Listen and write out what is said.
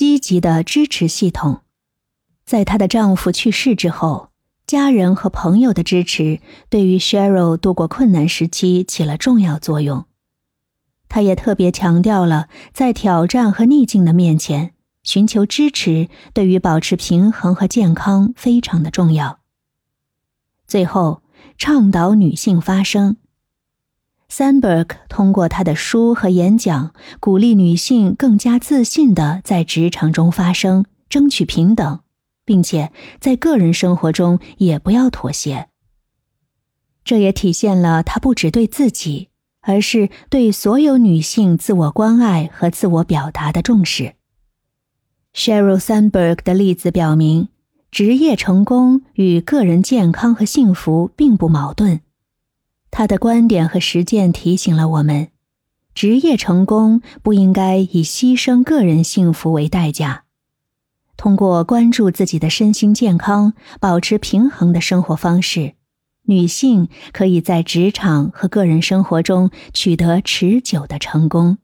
积极的支持系统。在她的丈夫去世之后，家人和朋友的支持对于 Cheryl 度过困难时期起了重要作用。她也特别强调了，在挑战和逆境的面前，寻求支持对于保持平衡和健康非常的重要。最后，倡导女性发声。Sandberg 通过他的书和演讲，鼓励女性更加自信地在职场中发声，争取平等，并且在个人生活中也不要妥协。这也体现了他不只对自己，而是对所有女性自我关爱和自我表达的重视。Sheryl Sandberg 的例子表明，职业成功与个人健康和幸福并不矛盾。他的观点和实践提醒了我们：职业成功不应该以牺牲个人幸福为代价。通过关注自己的身心健康，保持平衡的生活方式，女性可以在职场和个人生活中取得持久的成功。